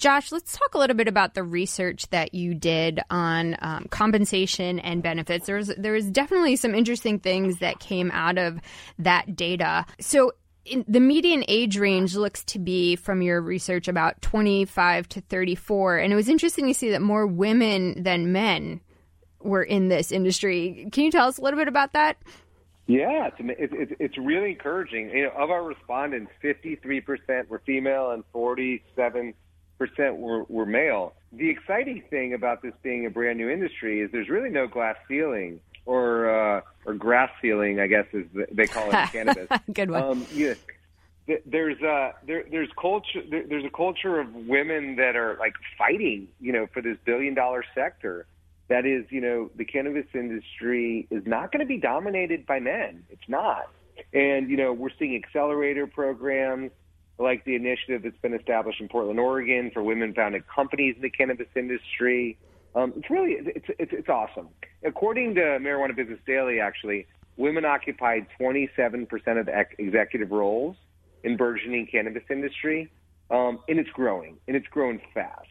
Josh, let's talk a little bit about the research that you did on um, compensation and benefits. There's there was definitely some interesting things that came out of that data. So in, the median age range looks to be from your research about 25 to 34 and it was interesting to see that more women than men were in this industry can you tell us a little bit about that yeah it's it's, it's really encouraging you know of our respondents 53% were female and 47% were, were male the exciting thing about this being a brand new industry is there's really no glass ceiling or uh, or grass ceiling, I guess is the, they call it in cannabis. Good one. Um, yeah, there's a there, there's culture there, there's a culture of women that are like fighting, you know, for this billion dollar sector. That is, you know, the cannabis industry is not going to be dominated by men. It's not. And you know, we're seeing accelerator programs like the initiative that's been established in Portland, Oregon, for women-founded companies in the cannabis industry. Um, it's really it's, it's it's awesome. According to Marijuana Business Daily, actually, women occupied 27% of the executive roles in burgeoning cannabis industry, um, and it's growing, and it's growing fast.